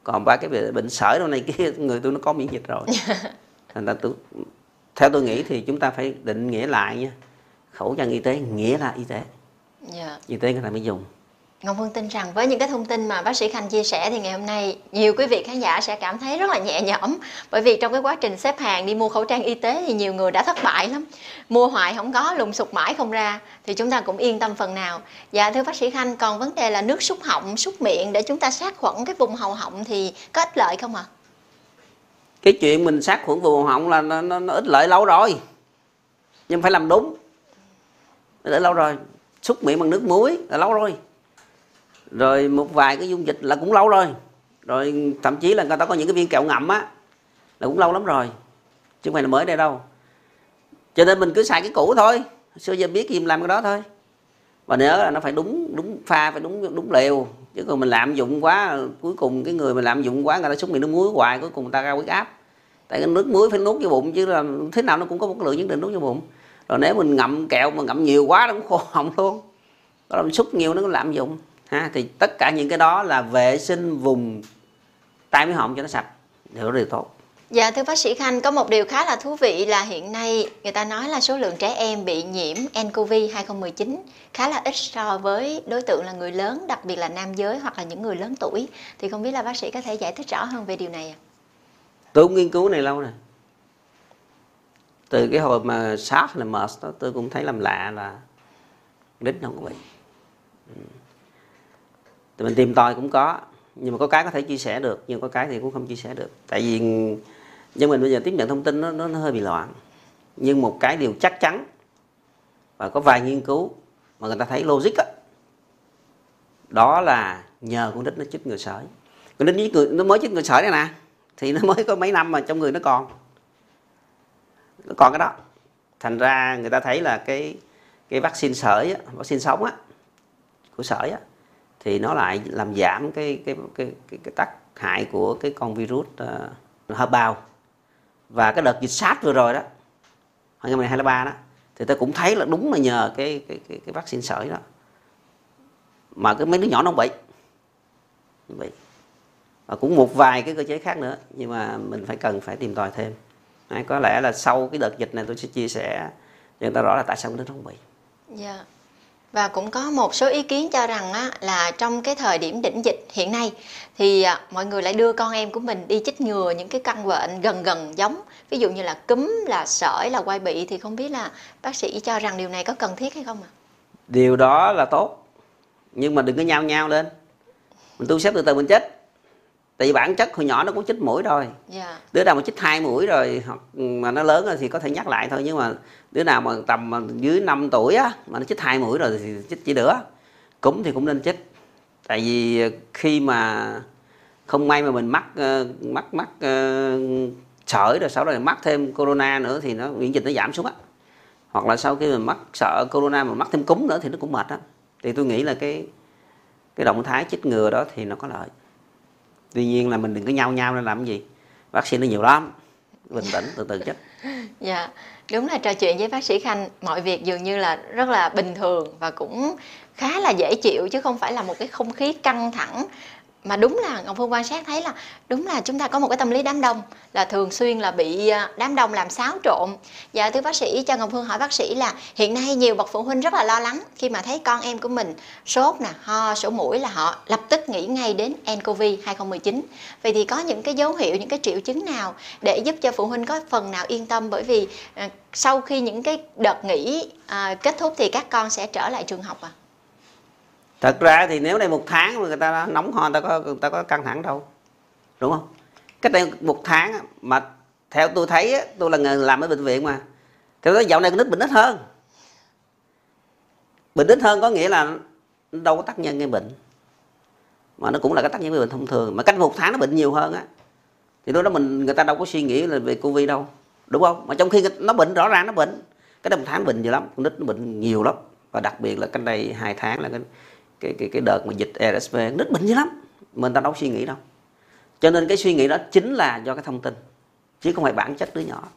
Còn ba cái bệnh sởi đâu này kia người tôi nó có miễn dịch rồi. Thành ra tôi theo tôi nghĩ thì chúng ta phải định nghĩa lại nha. Khẩu trang y tế nghĩa là y tế. Yeah. Dạ. y tế người ta mới dùng Ngọc Phương tin rằng với những cái thông tin mà bác sĩ Khanh chia sẻ thì ngày hôm nay nhiều quý vị khán giả sẽ cảm thấy rất là nhẹ nhõm. Bởi vì trong cái quá trình xếp hàng đi mua khẩu trang y tế thì nhiều người đã thất bại lắm. Mua hoài không có lùng sục mãi không ra. Thì chúng ta cũng yên tâm phần nào. Dạ thưa bác sĩ Khanh còn vấn đề là nước súc họng súc miệng để chúng ta sát khuẩn cái vùng hầu họng thì có ích lợi không ạ? À? cái chuyện mình sát khuẩn vùng hầu họng là nó, nó, nó ít lợi lâu rồi. Nhưng phải làm đúng. Để lâu rồi. Súc miệng bằng nước muối là lâu rồi rồi một vài cái dung dịch là cũng lâu rồi. Rồi thậm chí là người ta có những cái viên kẹo ngậm á, là cũng lâu lắm rồi. Chứ không phải là mới đây đâu. Cho nên mình cứ xài cái cũ thôi. Xưa giờ biết gì mình làm cái đó thôi. Và nhớ là nó phải đúng đúng pha, phải đúng đúng liều. Chứ còn mình lạm dụng quá, cuối cùng cái người mình lạm dụng quá, người ta xuống miệng nước muối hoài, cuối cùng người ta cao huyết áp. Tại cái nước muối phải nuốt vô bụng chứ là thế nào nó cũng có một lượng nhất định nuốt vô bụng. Rồi nếu mình ngậm kẹo mà ngậm nhiều quá nó cũng khô họng luôn. Đó là mình xúc nhiều nó cũng lạm dụng ha thì tất cả những cái đó là vệ sinh vùng tai mũi họng cho nó sạch điều điều tốt Dạ thưa bác sĩ Khanh, có một điều khá là thú vị là hiện nay người ta nói là số lượng trẻ em bị nhiễm nCoV 2019 khá là ít so với đối tượng là người lớn, đặc biệt là nam giới hoặc là những người lớn tuổi. Thì không biết là bác sĩ có thể giải thích rõ hơn về điều này ạ? Tôi cũng nghiên cứu này lâu rồi. Từ cái hồi mà SARS là MERS đó, tôi cũng thấy làm lạ là đích không có bị. Thì mình tìm tòi cũng có, nhưng mà có cái có thể chia sẻ được, nhưng có cái thì cũng không chia sẻ được. Tại vì nhưng mình bây giờ tiếp nhận thông tin nó, nó, nó hơi bị loạn. Nhưng một cái điều chắc chắn và có vài nghiên cứu mà người ta thấy logic đó, đó là nhờ con đích nó chích người sởi. Con đích người nó mới chích người sởi này nè thì nó mới có mấy năm mà trong người nó còn. Nó còn cái đó. Thành ra người ta thấy là cái cái vaccine sởi á, vaccine sống á của sởi á thì nó lại làm giảm cái cái cái cái, cái tác hại của cái con virus ờ, uh, hợp bào và cái đợt dịch sars vừa rồi đó năm 2023 đó thì tôi cũng thấy là đúng là nhờ cái cái cái, cái vaccine sởi đó. Mà cái mấy đứa nhỏ nó bị bị. Và cũng một vài cái cơ chế khác nữa nhưng mà mình phải cần phải tìm tòi thêm. Đấy, có lẽ là sau cái đợt dịch này tôi sẽ chia sẻ cho người ta rõ là tại sao nó không bị. Dạ. yeah và cũng có một số ý kiến cho rằng á, là trong cái thời điểm đỉnh dịch hiện nay thì à, mọi người lại đưa con em của mình đi chích ngừa những cái căn bệnh gần gần giống ví dụ như là cúm là sởi là quai bị thì không biết là bác sĩ cho rằng điều này có cần thiết hay không ạ? À? Điều đó là tốt nhưng mà đừng có nhau nhau lên mình tu xếp từ từ mình chết tại vì bản chất hồi nhỏ nó cũng chích mũi rồi yeah. Dạ. đứa nào mà chích hai mũi rồi hoặc mà nó lớn rồi thì có thể nhắc lại thôi nhưng mà đứa nào mà tầm mà dưới 5 tuổi á mà nó chích hai mũi rồi thì chích chỉ nữa cúm thì cũng nên chích tại vì khi mà không may mà mình mắc uh, mắc mắc uh, sởi rồi sau đó lại mắc thêm corona nữa thì nó miễn dịch nó giảm xuống á. Hoặc là sau khi mình mắc sợ corona mà mắc thêm cúm nữa thì nó cũng mệt á. Thì tôi nghĩ là cái cái động thái chích ngừa đó thì nó có lợi tuy nhiên là mình đừng có nhau nhau nên làm cái gì. Sĩ nó nhiều lắm. Bình tĩnh, từ từ chết dạ đúng là trò chuyện với bác sĩ khanh, mọi việc dường như là rất là bình thường và cũng khá là dễ chịu chứ không phải là một cái không khí căng thẳng mà đúng là ngọc phương quan sát thấy là đúng là chúng ta có một cái tâm lý đám đông là thường xuyên là bị à, đám đông làm xáo trộn. Dạ thưa bác sĩ cho ngọc phương hỏi bác sĩ là hiện nay nhiều bậc phụ huynh rất là lo lắng khi mà thấy con em của mình sốt nè ho sổ mũi là họ lập tức nghĩ ngay đến ncov 2019 vậy thì có những cái dấu hiệu những cái triệu chứng nào để giúp cho phụ huynh có phần nào yên tâm? Bởi vì à, sau khi những cái đợt nghỉ à, kết thúc thì các con sẽ trở lại trường học à? Thật ra thì nếu đây một tháng mà người ta nóng ho, người ta có, người ta có căng thẳng đâu. Đúng không? Cách đây một tháng mà theo tôi thấy tôi là người làm ở bệnh viện mà. Theo đó dạo này con nít bệnh ít hơn. Bệnh ít hơn có nghĩa là đâu có tác nhân gây bệnh. Mà nó cũng là cái tác nhân gây bệnh thông thường. Mà cách một tháng nó bệnh nhiều hơn á, thì lúc đó mình, người ta đâu có suy nghĩ là về covid đâu. Đúng không? Mà trong khi nó bệnh, rõ ràng nó bệnh. Cái đồng một tháng bệnh nhiều lắm. Con nít nó bệnh nhiều lắm. Và đặc biệt là cách đây hai tháng là cái cái cái cái đợt mà dịch RSV nít bệnh dữ lắm. Mình ta đâu suy nghĩ đâu. Cho nên cái suy nghĩ đó chính là do cái thông tin, chứ không phải bản chất đứa nhỏ.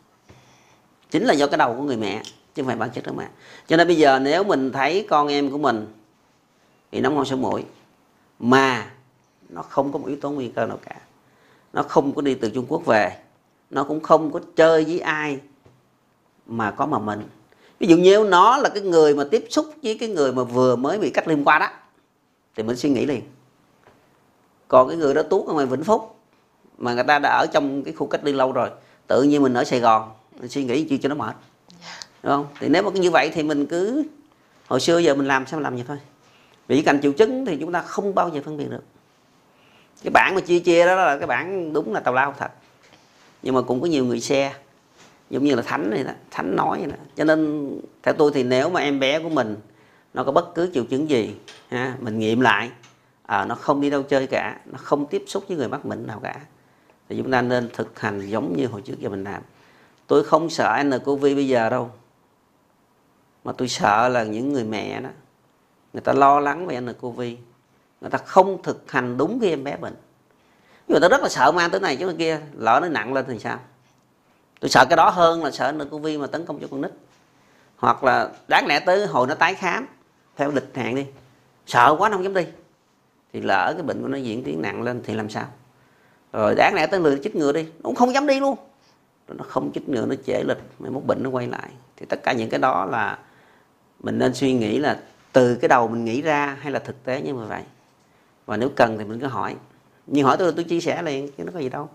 Chính là do cái đầu của người mẹ, chứ không phải bản chất đứa mẹ. Cho nên bây giờ nếu mình thấy con em của mình bị nóng ngon sổ mũi, mà nó không có một yếu tố nguy cơ nào cả. Nó không có đi từ Trung Quốc về, nó cũng không có chơi với ai mà có mà mình. Ví dụ như nó là cái người mà tiếp xúc với cái người mà vừa mới bị cách ly qua đó thì mình suy nghĩ liền. Còn cái người đó tuốt ở ngoài vĩnh phúc, mà người ta đã ở trong cái khu cách ly lâu rồi, tự nhiên mình ở sài gòn, mình suy nghĩ chi cho nó mệt. Đúng không? Thì nếu mà như vậy thì mình cứ, hồi xưa giờ mình làm sao mình làm vậy thôi. Vì cành triệu chứng thì chúng ta không bao giờ phân biệt được. Cái bản mà chia chia đó là cái bản đúng là tào lao thật. Nhưng mà cũng có nhiều người xe giống như là thánh này đó, thánh nói vậy đó. Cho nên theo tôi thì nếu mà em bé của mình nó có bất cứ triệu chứng gì ha, mình nghiệm lại. À, nó không đi đâu chơi cả nó không tiếp xúc với người mắc bệnh nào cả. Thì chúng ta nên thực hành giống như hồi trước giờ mình làm. Tôi không sợ nCoV bây giờ đâu mà tôi sợ là những người mẹ đó người ta lo lắng về nCoV người ta không thực hành đúng khi em bé bệnh. Nhưng mà tôi rất là sợ mang tới này chứ kia lỡ nó nặng lên thì sao? Tôi sợ cái đó hơn là sợ nCoV mà tấn công cho con nít. Hoặc là đáng lẽ tới hồi nó tái khám theo lịch hẹn đi. Sợ quá nó không dám đi. Thì lỡ cái bệnh của nó diễn tiến nặng lên thì làm sao? Rồi đáng lẽ tới người chích ngừa đi. Nó cũng không dám đi luôn. Rồi nó không chích ngừa, nó trễ lịch, mai mốt bệnh nó quay lại. Thì tất cả những cái đó là mình nên suy nghĩ là từ cái đầu mình nghĩ ra hay là thực tế như vậy? Và nếu cần thì mình cứ hỏi. Nhưng hỏi tôi là tôi chia sẻ liền, chứ nó có gì đâu.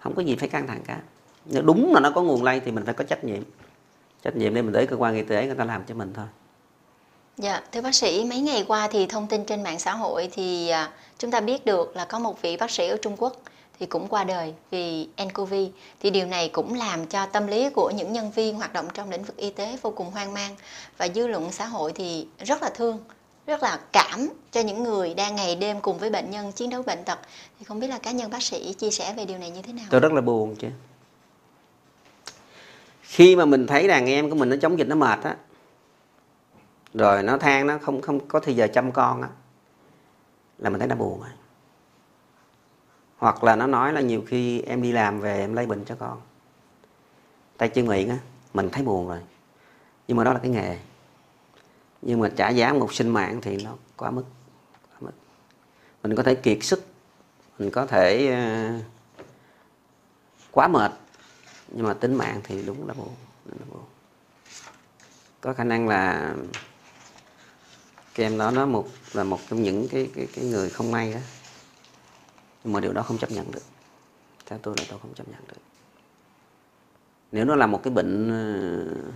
Không có gì phải căng thẳng cả. Nếu đúng là nó có nguồn lây thì mình phải có trách nhiệm. Trách nhiệm để mình để cơ quan y tế người ta làm cho mình thôi. Dạ, thưa bác sĩ, mấy ngày qua thì thông tin trên mạng xã hội thì à, chúng ta biết được là có một vị bác sĩ ở Trung Quốc thì cũng qua đời vì nCoV thì điều này cũng làm cho tâm lý của những nhân viên hoạt động trong lĩnh vực y tế vô cùng hoang mang và dư luận xã hội thì rất là thương rất là cảm cho những người đang ngày đêm cùng với bệnh nhân chiến đấu bệnh tật. Thì không biết là cá nhân bác sĩ chia sẻ về điều này như thế nào? Tôi rất là buồn chứ. Khi mà mình thấy đàn em của mình nó chống dịch nó mệt á rồi nó than nó không không có thời giờ chăm con á là mình thấy nó buồn rồi hoặc là nó nói là nhiều khi em đi làm về em lấy bệnh cho con tay chân miệng á mình thấy buồn rồi nhưng mà đó là cái nghề nhưng mà trả giá một sinh mạng thì nó quá mức, quá mức. mình có thể kiệt sức mình có thể uh, quá mệt nhưng mà tính mạng thì đúng là buồn, đúng là buồn. có khả năng là em đó nó một là một trong những cái cái cái người không may đó nhưng mà điều đó không chấp nhận được. Theo tôi là tôi không chấp nhận được. Nếu nó là một cái bệnh uh,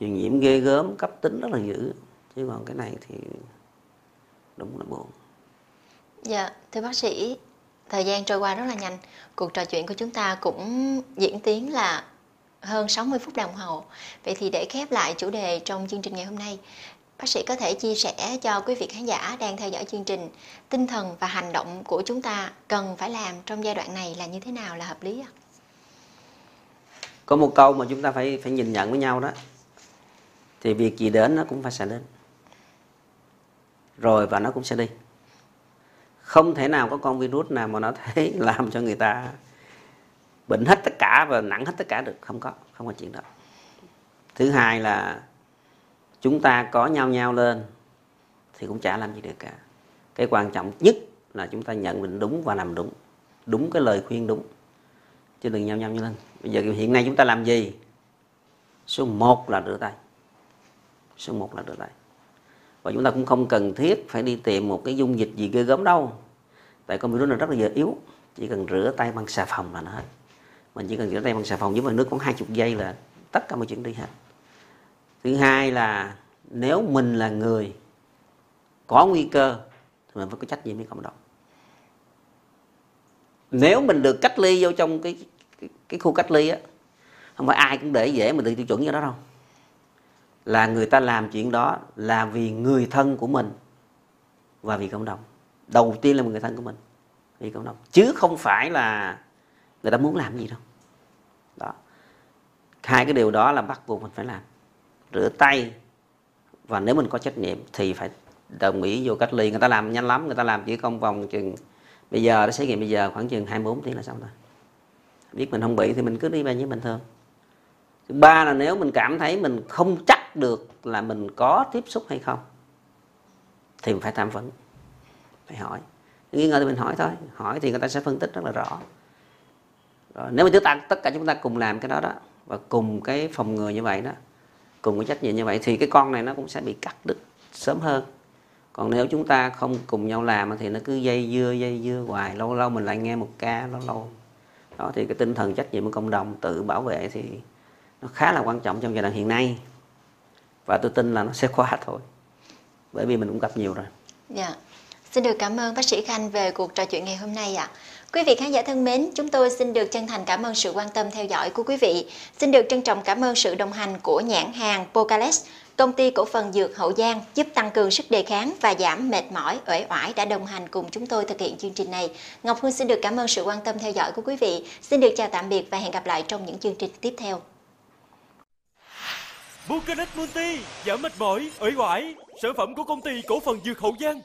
truyền nhiễm ghê gớm cấp tính rất là dữ chứ còn cái này thì đúng là buồn. Dạ thưa bác sĩ thời gian trôi qua rất là nhanh. Cuộc trò chuyện của chúng ta cũng diễn tiến là hơn 60 phút đồng hồ. Vậy thì để khép lại chủ đề trong chương trình ngày hôm nay bác sĩ có thể chia sẻ cho quý vị khán giả đang theo dõi chương trình, tinh thần và hành động của chúng ta cần phải làm trong giai đoạn này là như thế nào là hợp lý ạ? Có một câu mà chúng ta phải phải nhìn nhận với nhau đó. Thì việc gì đến nó cũng phải sẽ đến. Rồi và nó cũng sẽ đi. Không thể nào có con virus nào mà nó thấy làm cho người ta bệnh hết tất cả và nặng hết tất cả được. Không có không có chuyện đó. Thứ hai là chúng ta có nhau nhau lên thì cũng chả làm gì được cả. Cái quan trọng nhất là chúng ta nhận định đúng và làm đúng đúng cái lời khuyên đúng. Chứ đừng nhau nhau lên. Bây giờ hiện nay chúng ta làm gì? Số 1 là rửa tay. Số 1 là rửa tay. Và chúng ta cũng không cần thiết phải đi tìm một cái dung dịch gì ghê gớm đâu. Tại con virus này rất là dễ yếu. Chỉ cần rửa tay bằng xà phòng là nó hết. Mình chỉ cần rửa tay bằng xà phòng với nước khoảng hai chục giây là tất cả mọi chuyện đi hết thứ hai là nếu mình là người có nguy cơ thì mình phải có trách nhiệm với cộng đồng. Nếu mình được cách ly vô trong cái cái, cái khu cách ly á không phải ai cũng để dễ mình tự tiêu chuẩn như đó đâu. Là người ta làm chuyện đó là vì người thân của mình và vì cộng đồng. Đầu tiên là người thân của mình vì cộng đồng. Chứ không phải là người ta muốn làm gì đâu. Đó. Hai cái điều đó là bắt buộc mình phải làm rửa tay. Và nếu mình có trách nhiệm thì phải đồng ý vô cách ly. Người ta làm nhanh lắm người ta làm chỉ công vòng chừng bây giờ nó xét nghiệm bây giờ khoảng chừng 24 tiếng là xong thôi biết mình không bị thì mình cứ đi về như bình thường. Thứ ba là nếu mình cảm thấy mình không chắc được là mình có tiếp xúc hay không thì mình phải tham vấn phải hỏi. Nghi ngờ thì mình hỏi thôi. Hỏi thì người ta sẽ phân tích rất là rõ. Rồi, nếu mà chúng ta tất cả chúng ta cùng làm cái đó đó và cùng cái phòng ngừa như vậy đó cùng cái trách nhiệm như vậy thì cái con này nó cũng sẽ bị cắt đứt sớm hơn. Còn nếu chúng ta không cùng nhau làm thì nó cứ dây dưa dây dưa hoài, lâu lâu mình lại nghe một ca, lâu lâu. Đó, thì cái tinh thần trách nhiệm của cộng đồng tự bảo vệ thì nó khá là quan trọng trong giai đoạn hiện nay. Và tôi tin là nó sẽ qua thôi. Bởi vì mình cũng gặp nhiều rồi. Yeah. Xin được cảm ơn bác sĩ Khanh về cuộc trò chuyện ngày hôm nay ạ. Quý vị khán giả thân mến, chúng tôi xin được chân thành cảm ơn sự quan tâm theo dõi của quý vị. Xin được trân trọng cảm ơn sự đồng hành của nhãn hàng Pocales, công ty cổ phần dược Hậu Giang giúp tăng cường sức đề kháng và giảm mệt mỏi, uể oải đã đồng hành cùng chúng tôi thực hiện chương trình này. Ngọc Hương xin được cảm ơn sự quan tâm theo dõi của quý vị. Xin được chào tạm biệt và hẹn gặp lại trong những chương trình tiếp theo. Bucanet Multi giảm mệt mỏi, uể oải, sản phẩm của công ty cổ phần dược Hậu Giang.